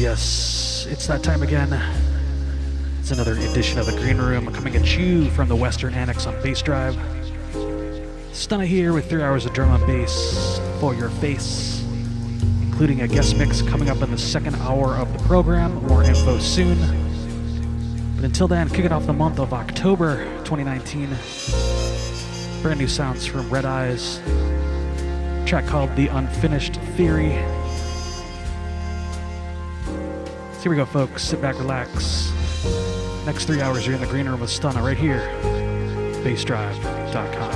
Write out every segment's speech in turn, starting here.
yes, it's that time again. It's another edition of the Green Room coming at you from the Western Annex on Bassdrive. Stunna here with three hours of drum and bass for your face, including a guest mix coming up in the second hour of the program. More info soon. But until then, kicking off the month of October 2019, brand new sounds from Redeyes, track called The Unfinished Theory. Here we go, folks. Sit back, relax. Next three hours, you're in the green room with Stunna right here, bassdrive.com.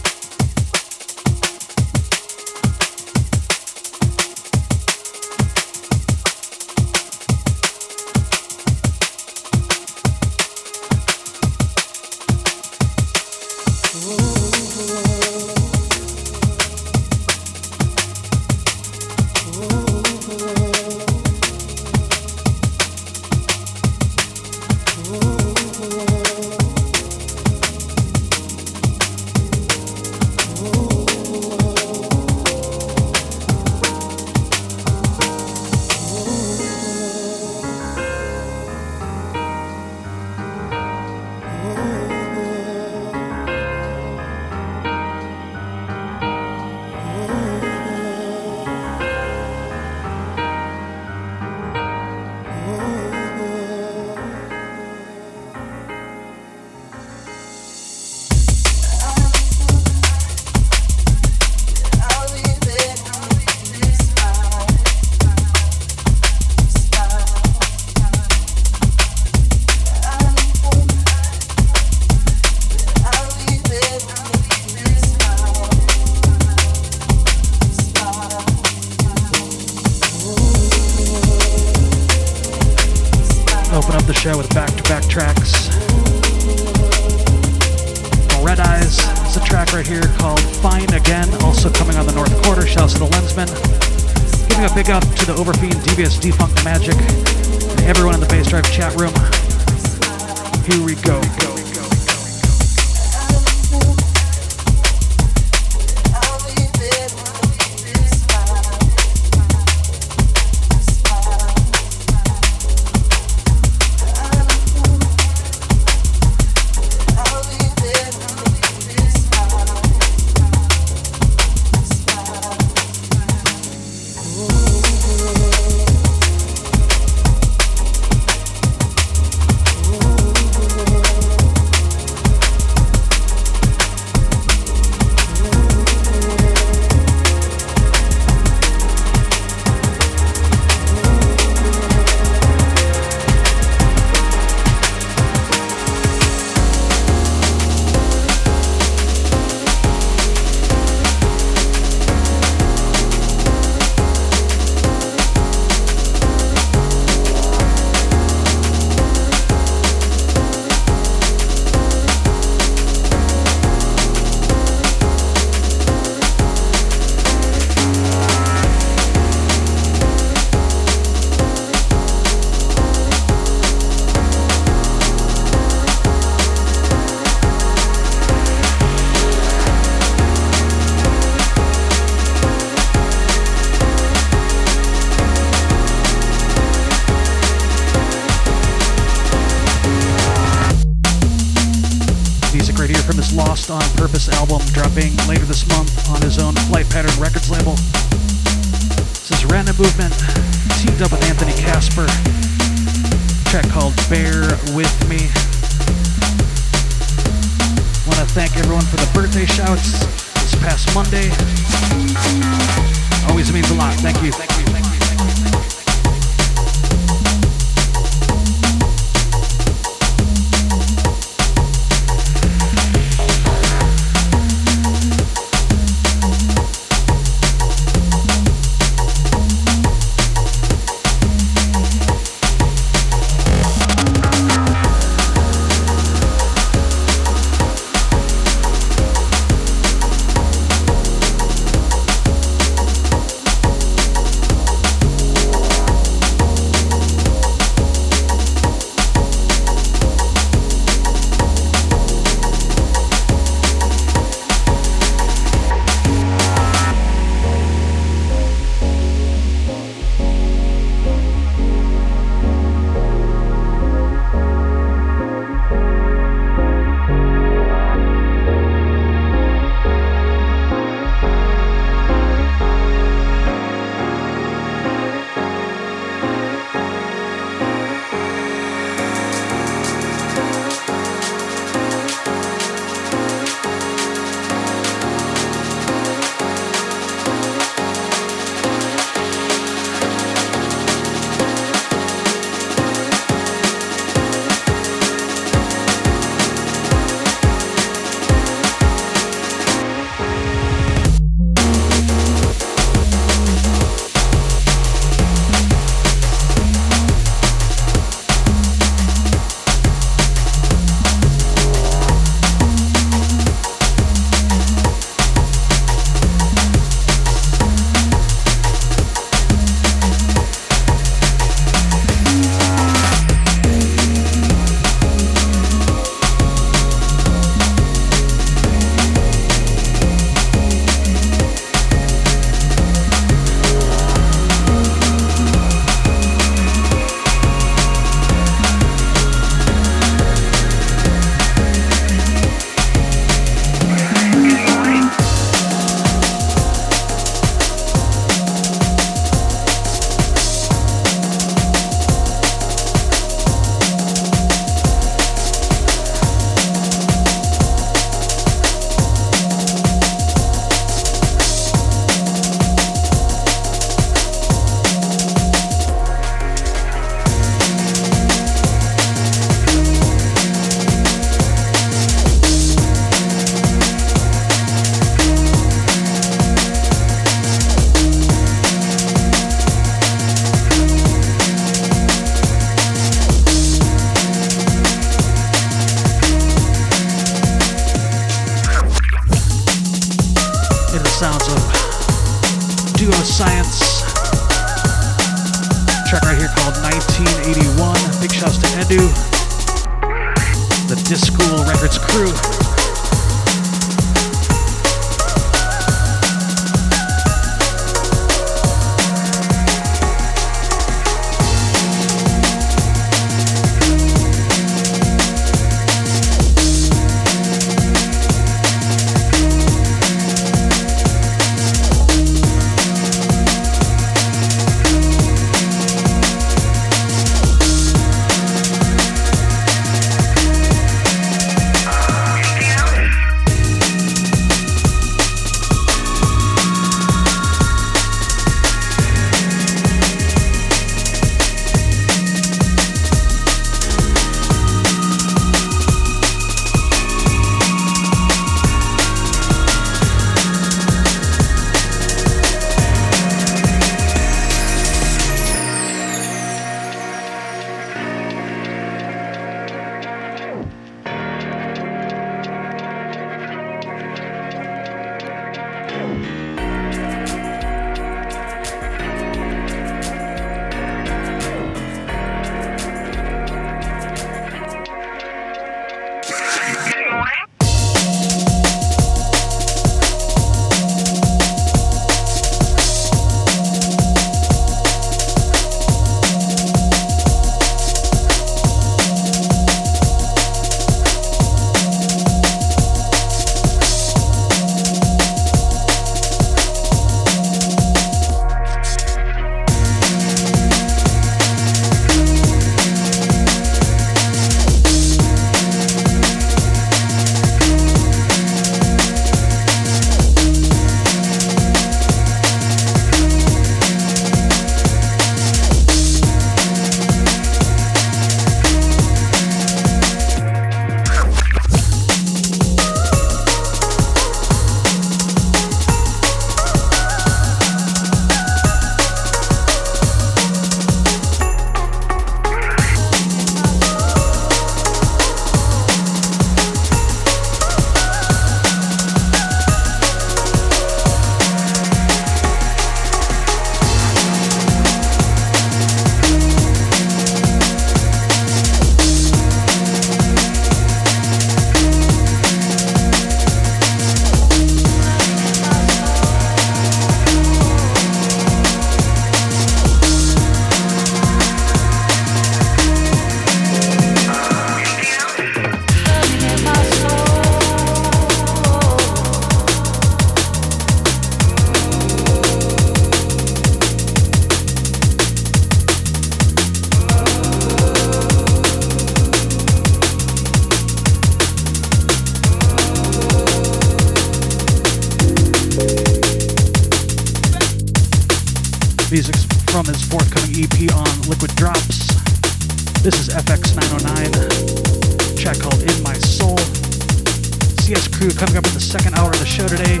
show today.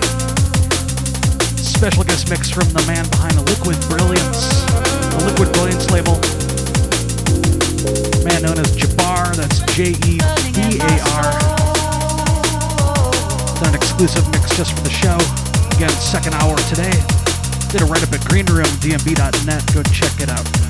Special guest mix from the man behind the Liquid Brilliance, the Liquid Brilliance label. Man known as Jebar, that's J E B A R. Done an exclusive mix just for the show. Again, second hour today. Did a write up at greenroomdnb.net. Go check it out.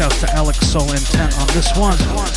Shouts to Alex Soul Intent on this one.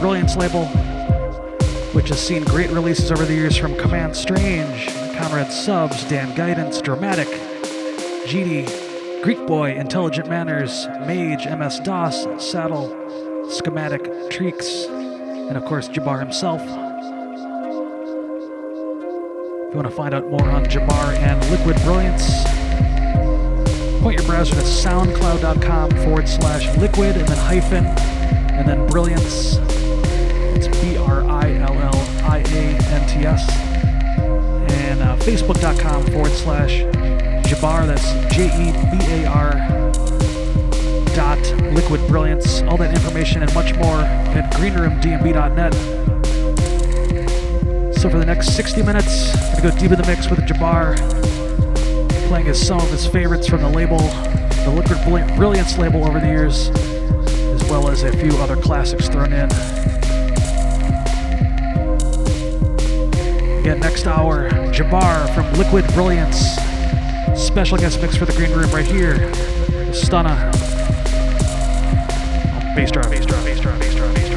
Brilliance label, which has seen great releases over the years from Command Strange, Conrad Subs, Dan Guidance, Dramatic, GD, Greek Boy, Intelligent Manners, Mage, MS DOS, Satl, Schematic, Treeks, and of course Jebar himself. If you want to find out more on Jebar and Liquid Brilliance, point your browser to soundcloud.com forward slash liquid and then hyphen and then brilliance. A N T S. And uh, facebook.com forward slash Jebar, that's J E B A R dot liquid brilliance. All that information and much more at greenroomdnb.net. So for the next 60 minutes, I'm gonna go deep in the mix with Jebar, playing us some of his favorites from the label, the Liquid Brilliance label over the years, as well as a few other classics thrown in. Next hour, Jebar from Liquid Brilliance. Special guest mix for the green room right here. Stunna. Bass drum, bass drum, bass drum, bass drum.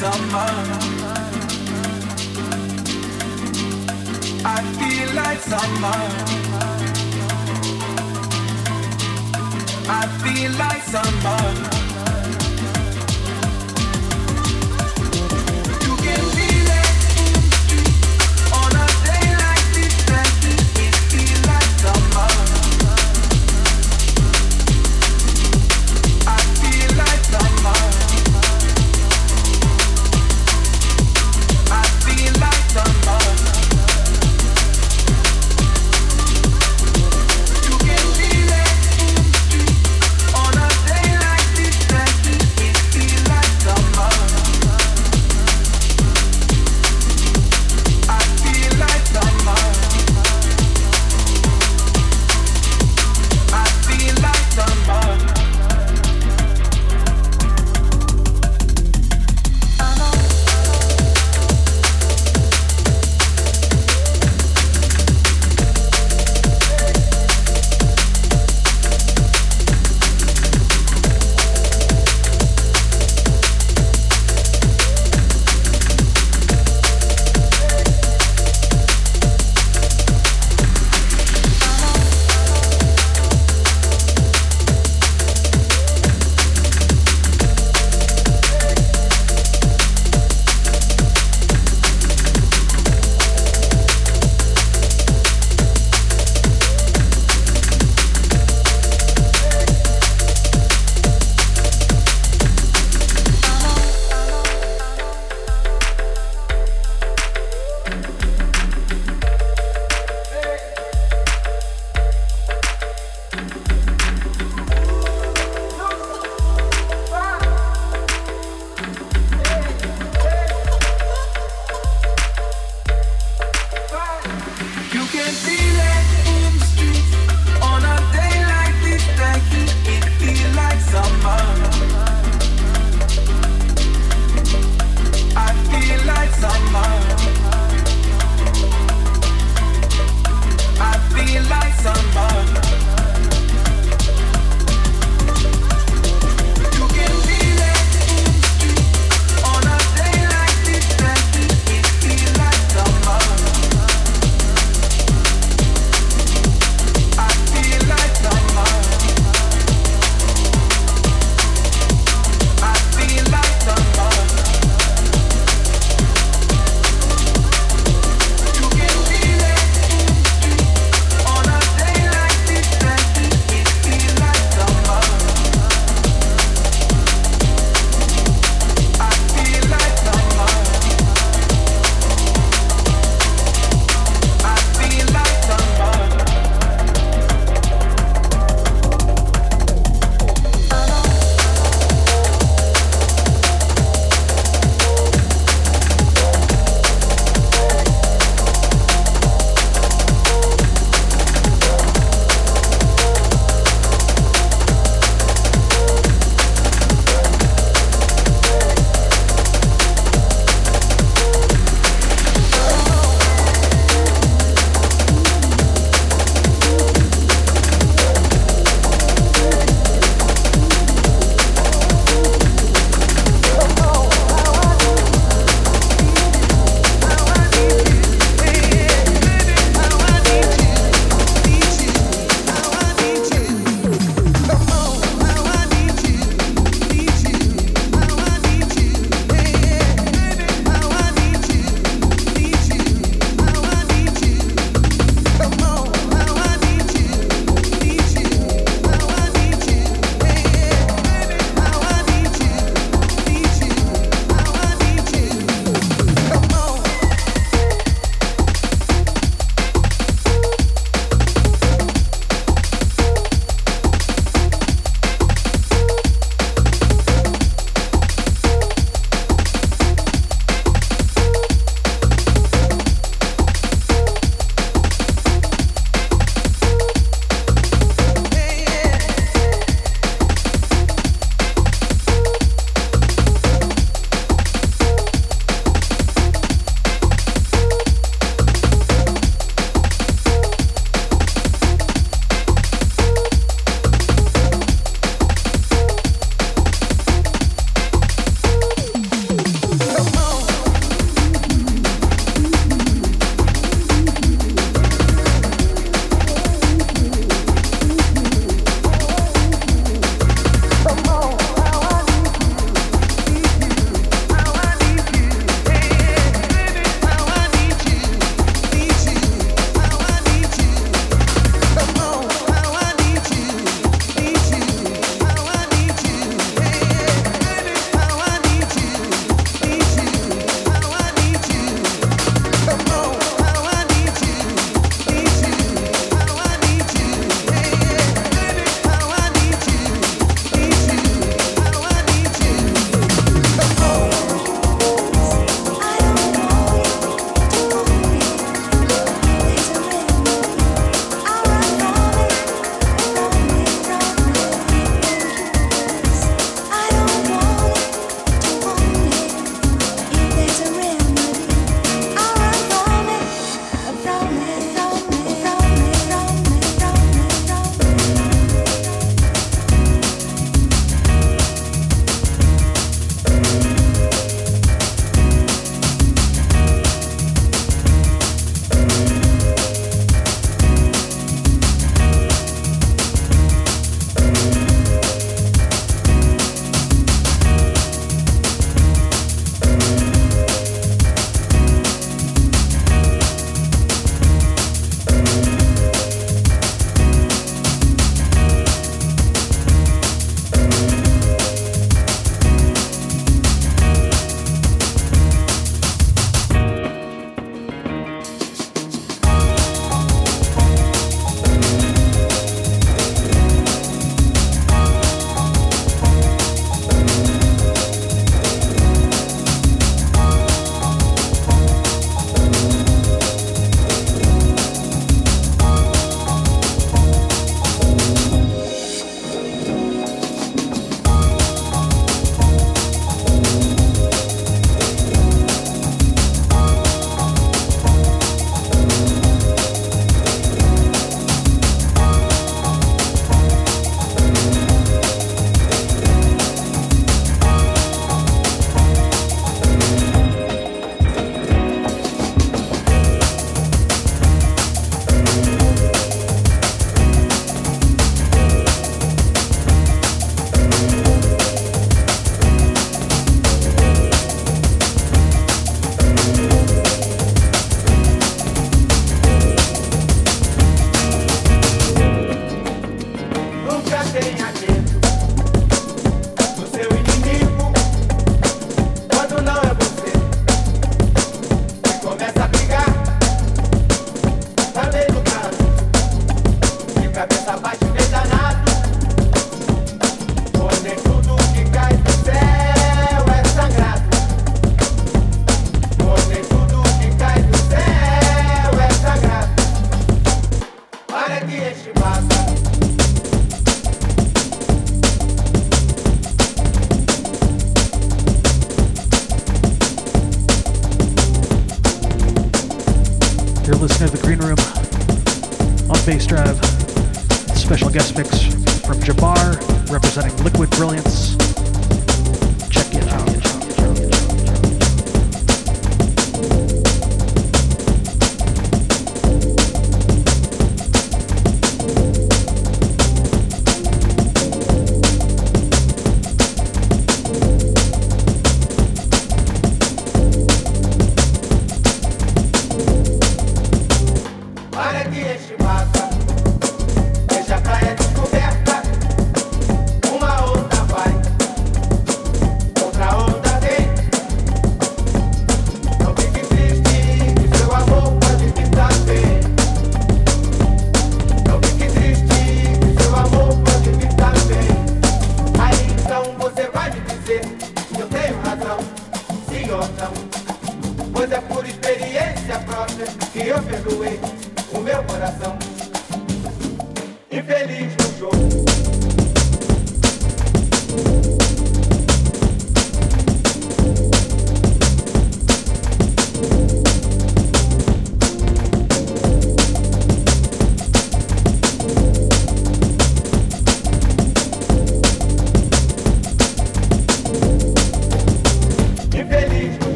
summer. I feel like summer. I feel like summer.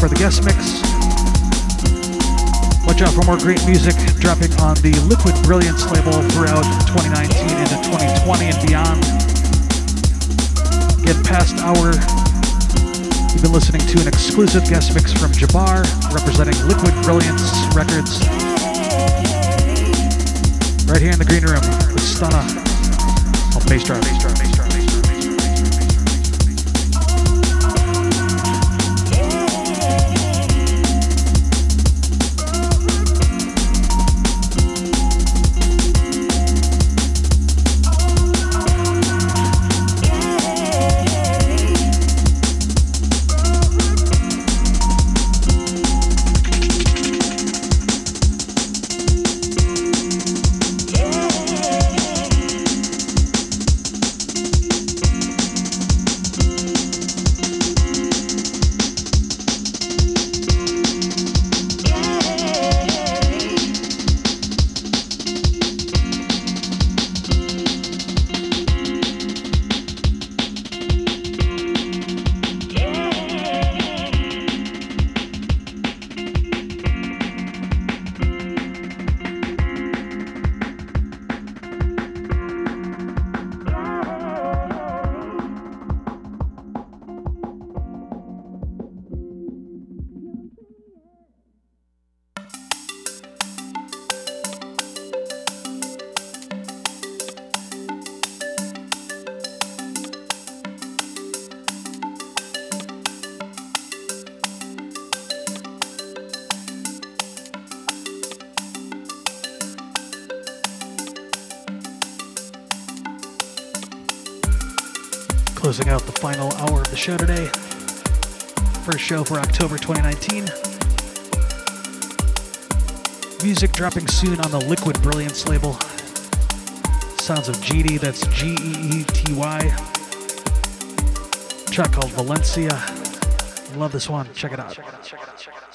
for the guest mix. Watch out for more great music dropping on the Liquid Brilliance label throughout 2019 into 2020 and beyond. Get past our you've been listening to an exclusive guest mix from Jebar representing Liquid Brilliance Records. Right here in the green room with Stunna Bassdrive. Bass Drive. Bassdrive. Show for October 2019. Music dropping soon on the Liquid Brilliance label. Sounds of Geety, that's G E E T Y. Track called Valencia. Love this one. Check it out. Check it out. Check it out. Check it out.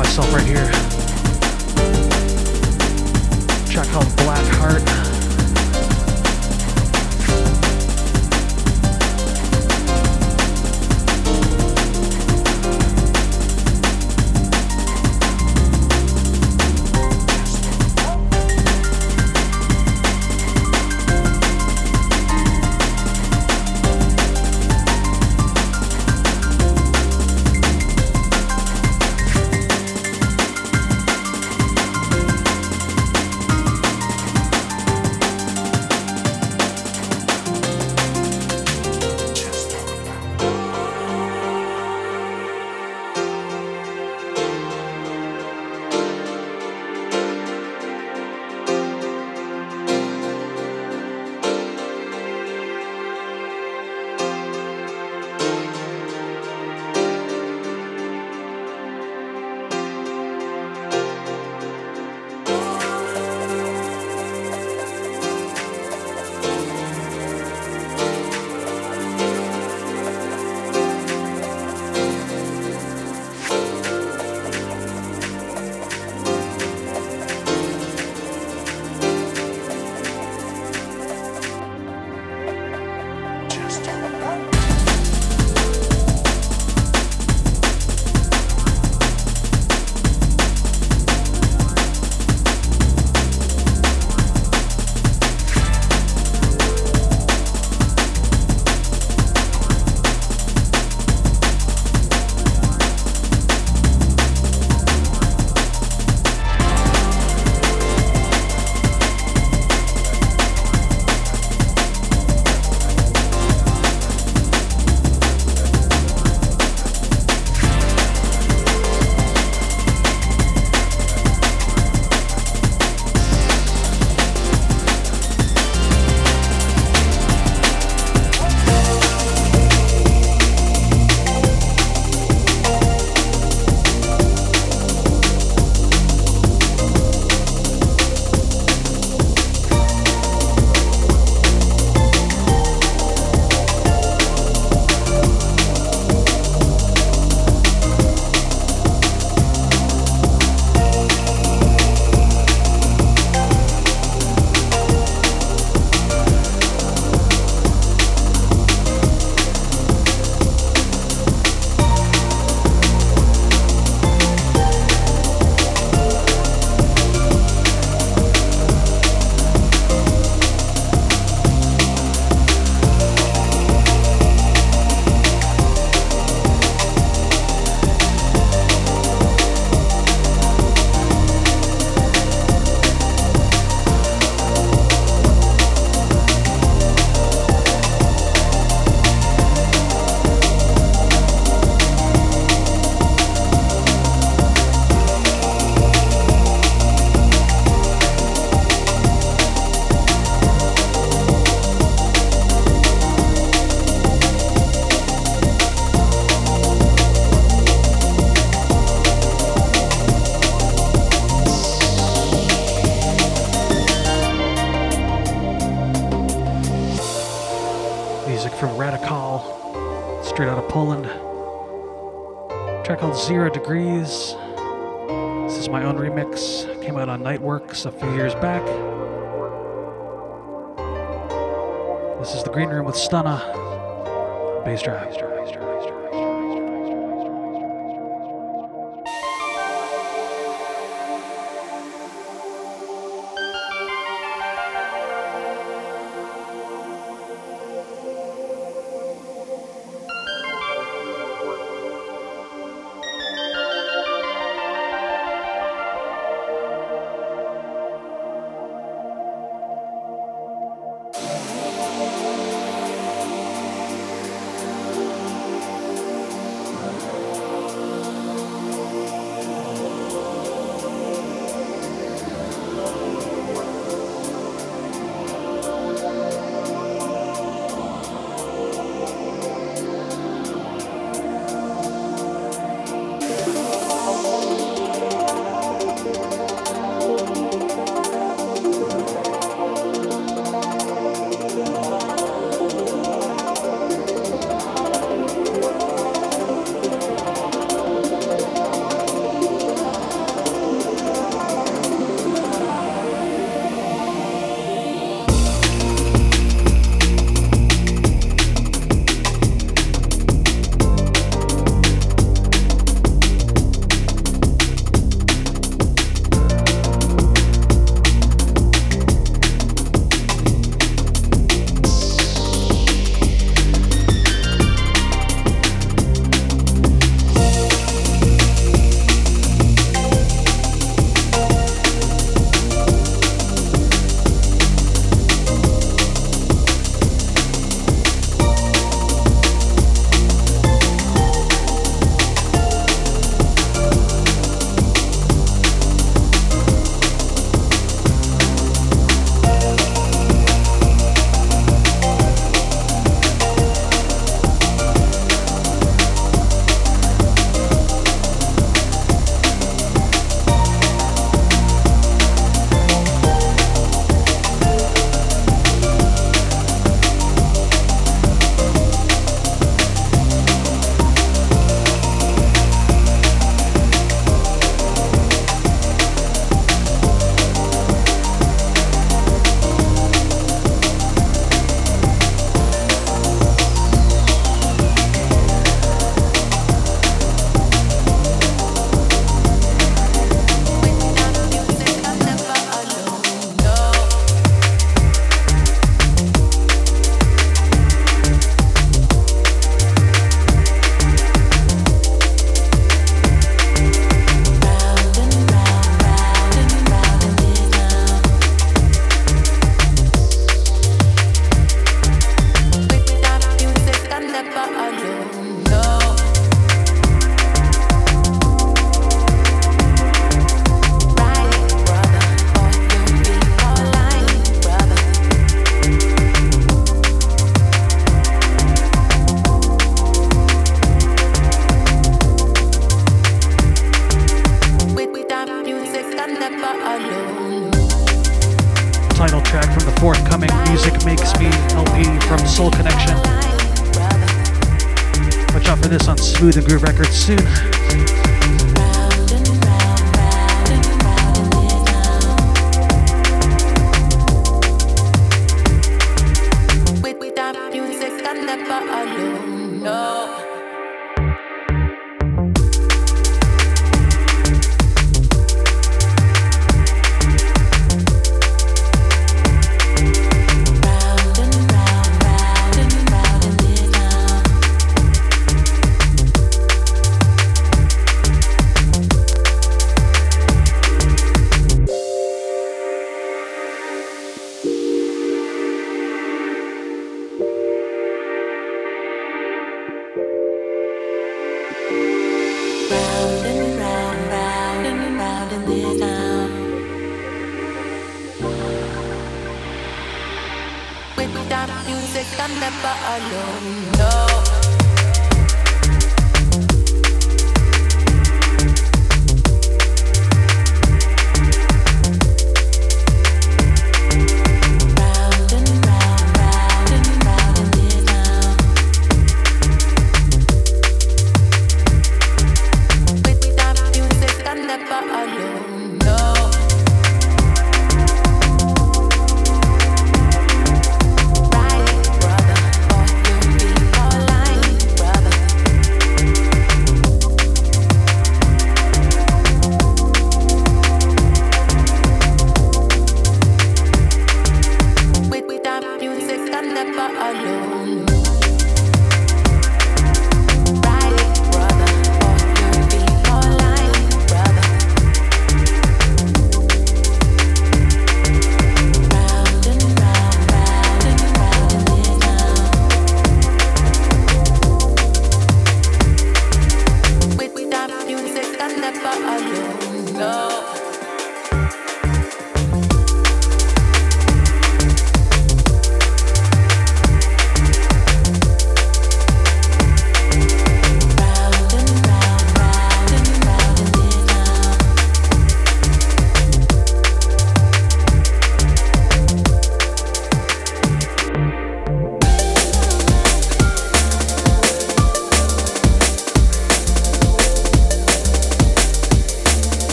myself right here. Zero Degrees.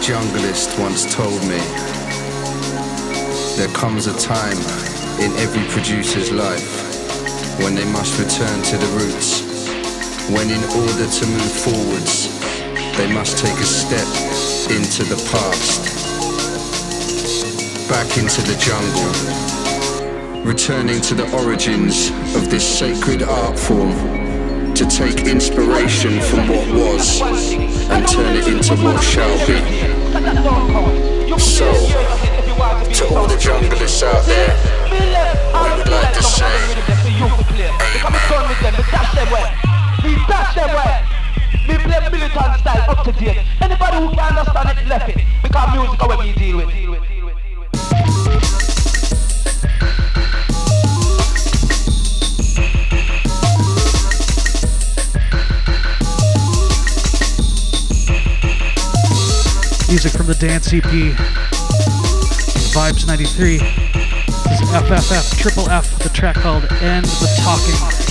junglist once told me there comes a time in every producer's life when they must return to the roots, when in order to move forwards, they must take a step into the past, back into the jungle, returning to the origins of this sacred art form to take inspiration from what was and turn it into what shall be. So, to all the junglists out there, we would like to say, Amen. We play militant style up to date. Anybody who can understand it, left it. Because music is what we deal with. Music from the Dance EP. Vibes 93. This is FFF Triple F, the track called End the Talking.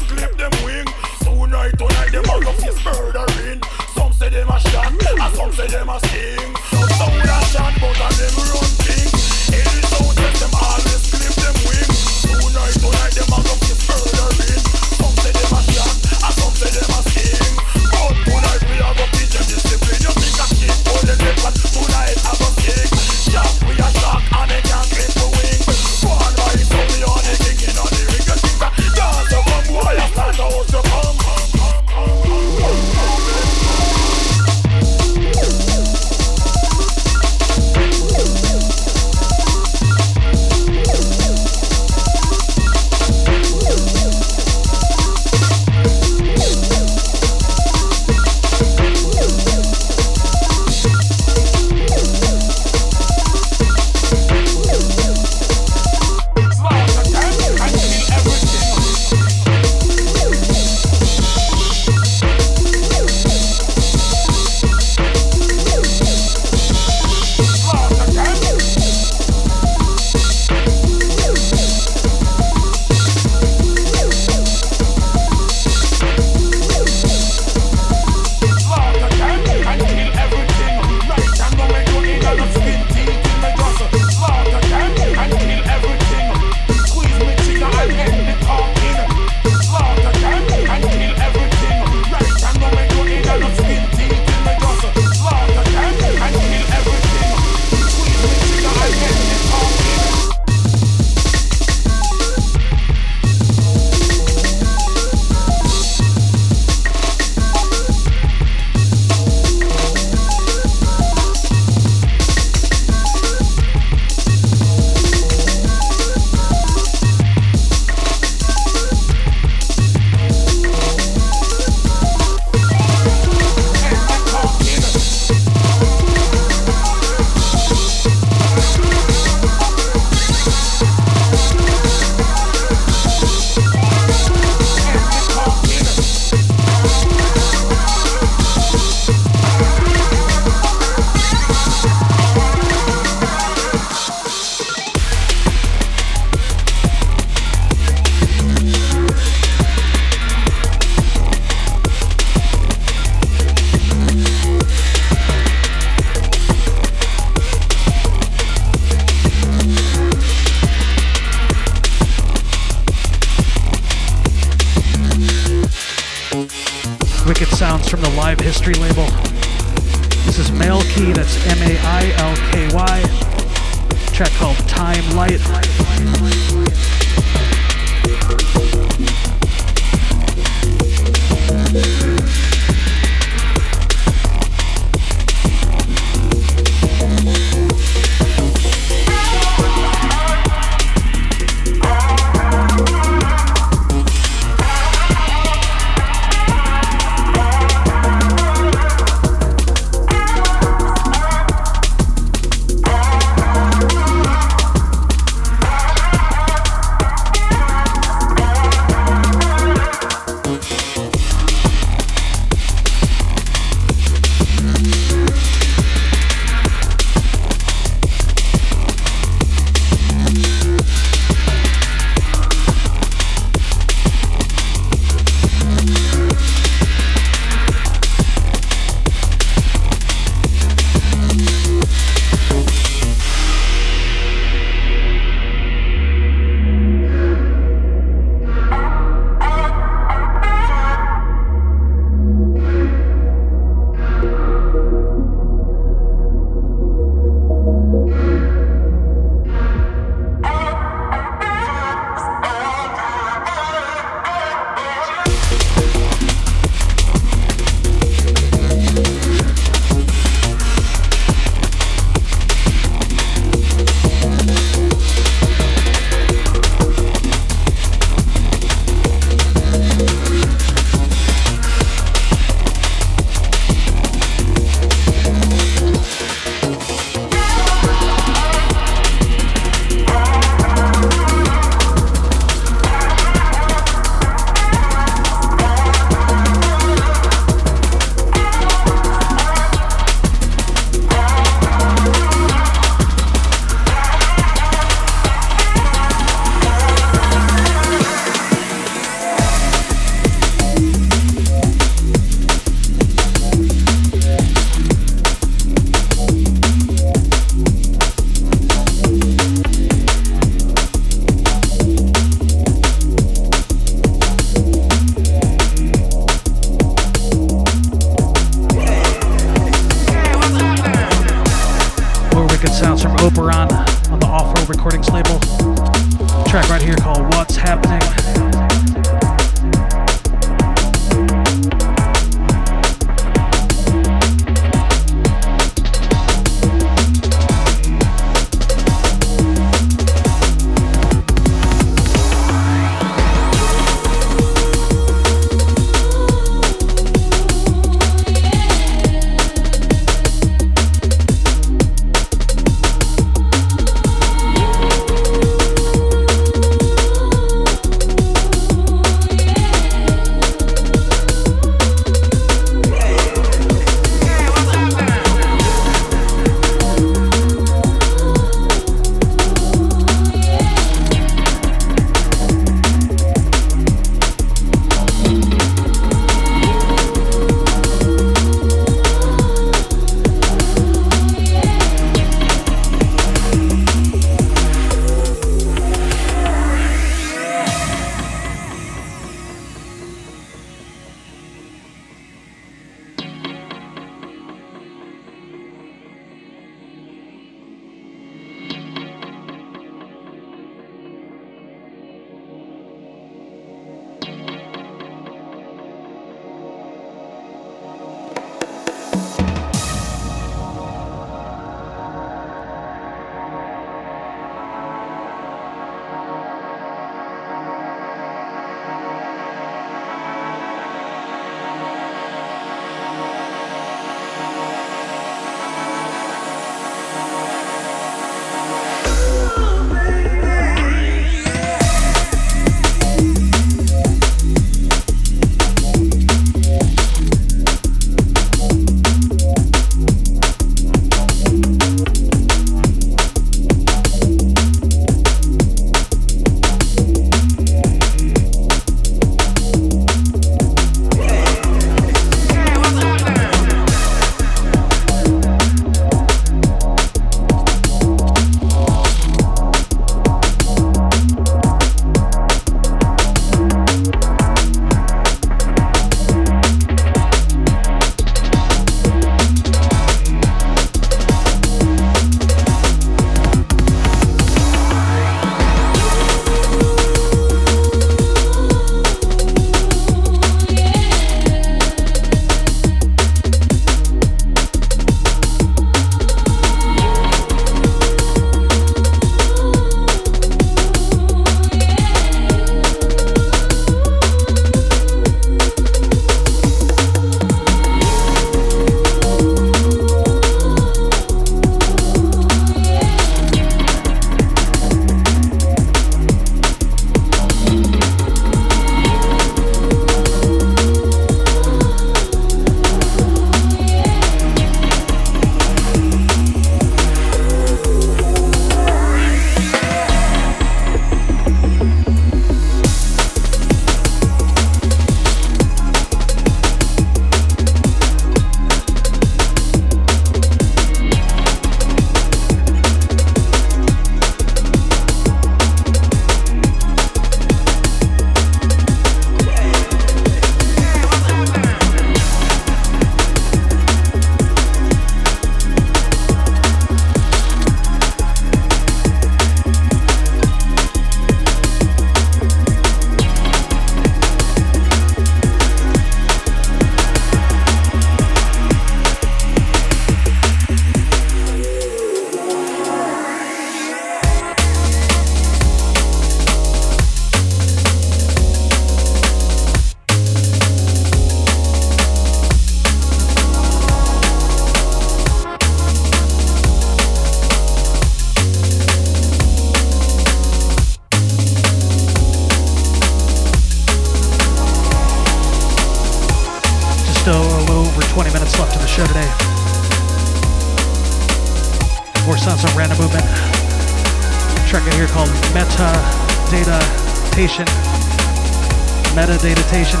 Metadatation.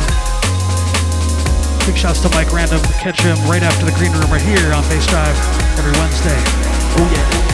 Big shouts to Mike Random. Catch him right after the green room right here on Bassdrive every Wednesday. Oh yeah.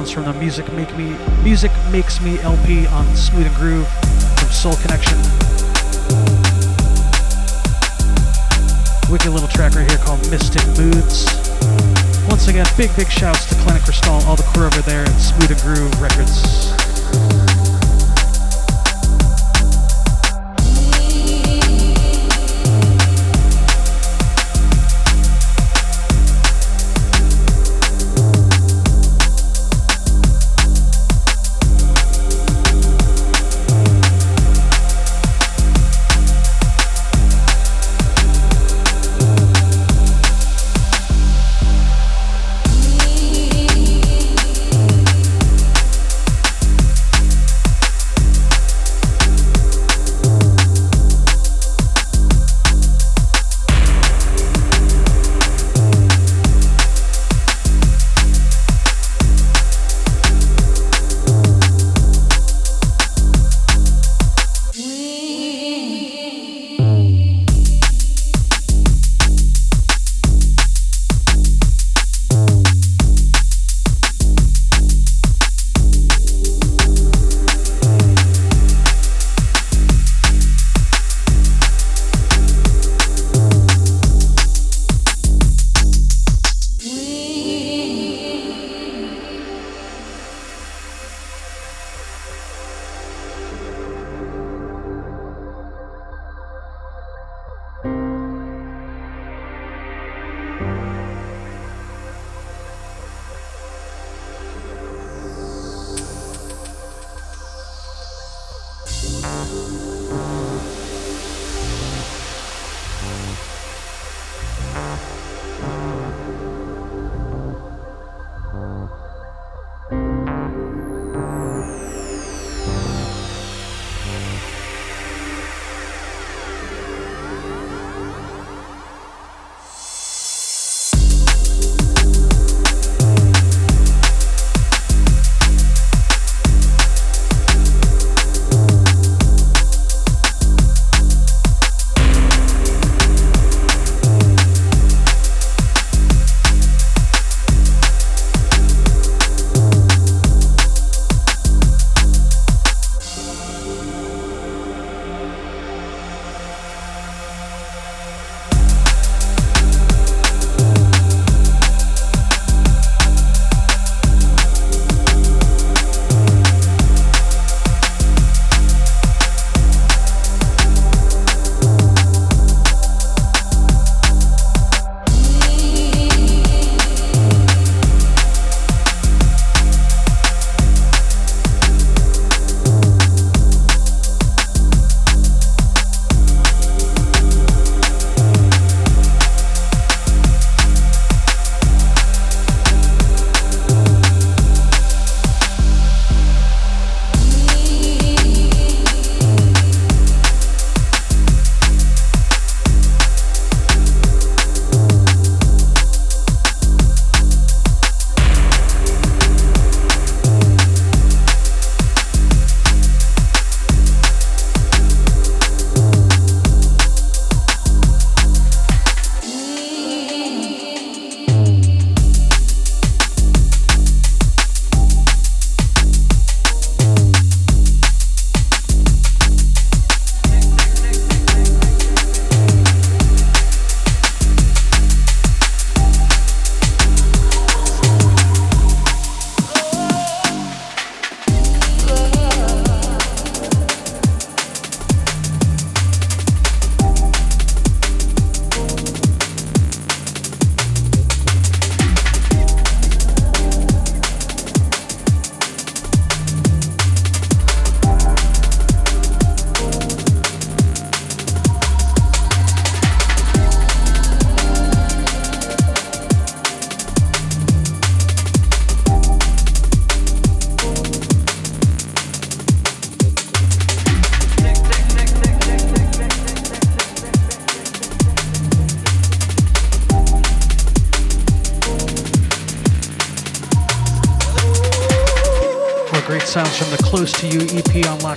Sounds from the Music Make Me Music Makes Me LP on Smooth and Groove from Soul Connection. Wicked little track right here called Mystic Moods. Once again, big, big shouts to Clinic Crystal, all the crew over there at Smooth and Groove Records. On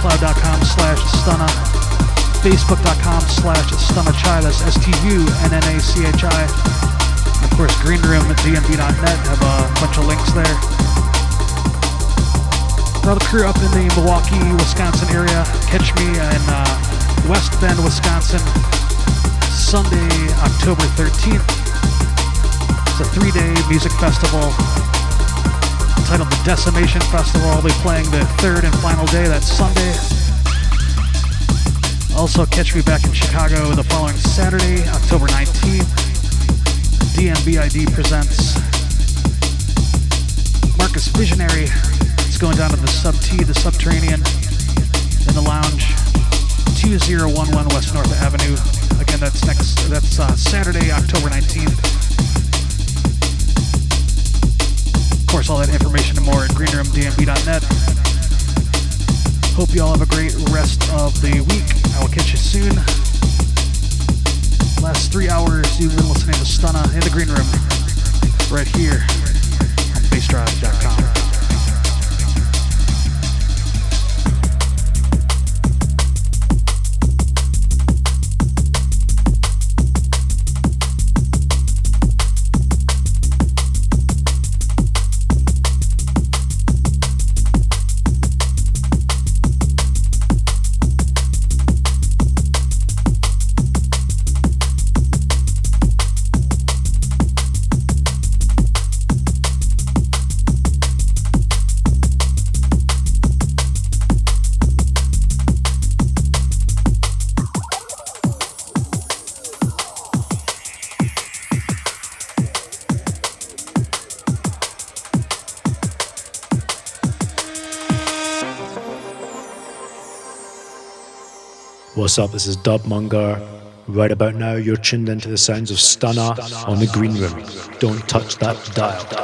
soundcloud.com slash stunna, facebook.com slash stunnachi, that's S-T-U-N-N-A-C-H-I. Of course, green room at dnb.net, have a bunch of links there. The crew up in the Milwaukee, Wisconsin area, catch me in uh, West Bend, Wisconsin, Sunday, October 13th. It's a three-day music festival entitled the Decimation Festival. I'll be playing the third and final day, that's Sunday. Also, catch me back in Chicago the following Saturday, October 19th. DNBID presents Marcus Visionary. It's going down to the Sub T, the Subterranean, in the lounge, 2011 West North Avenue. Again, that's next. That's uh, Saturday, October 19th. Course, all that information and more at greenroomdnb.net. Hope you all have a great rest of the week. I will catch you soon. Last three hours, you've been listening to Stunna in the green room, right here on bassdrive.com. What's up? This is Dub Mungar. Right about now, you're tuned into the sounds of Stunna on the Green Room. Don't touch that dial.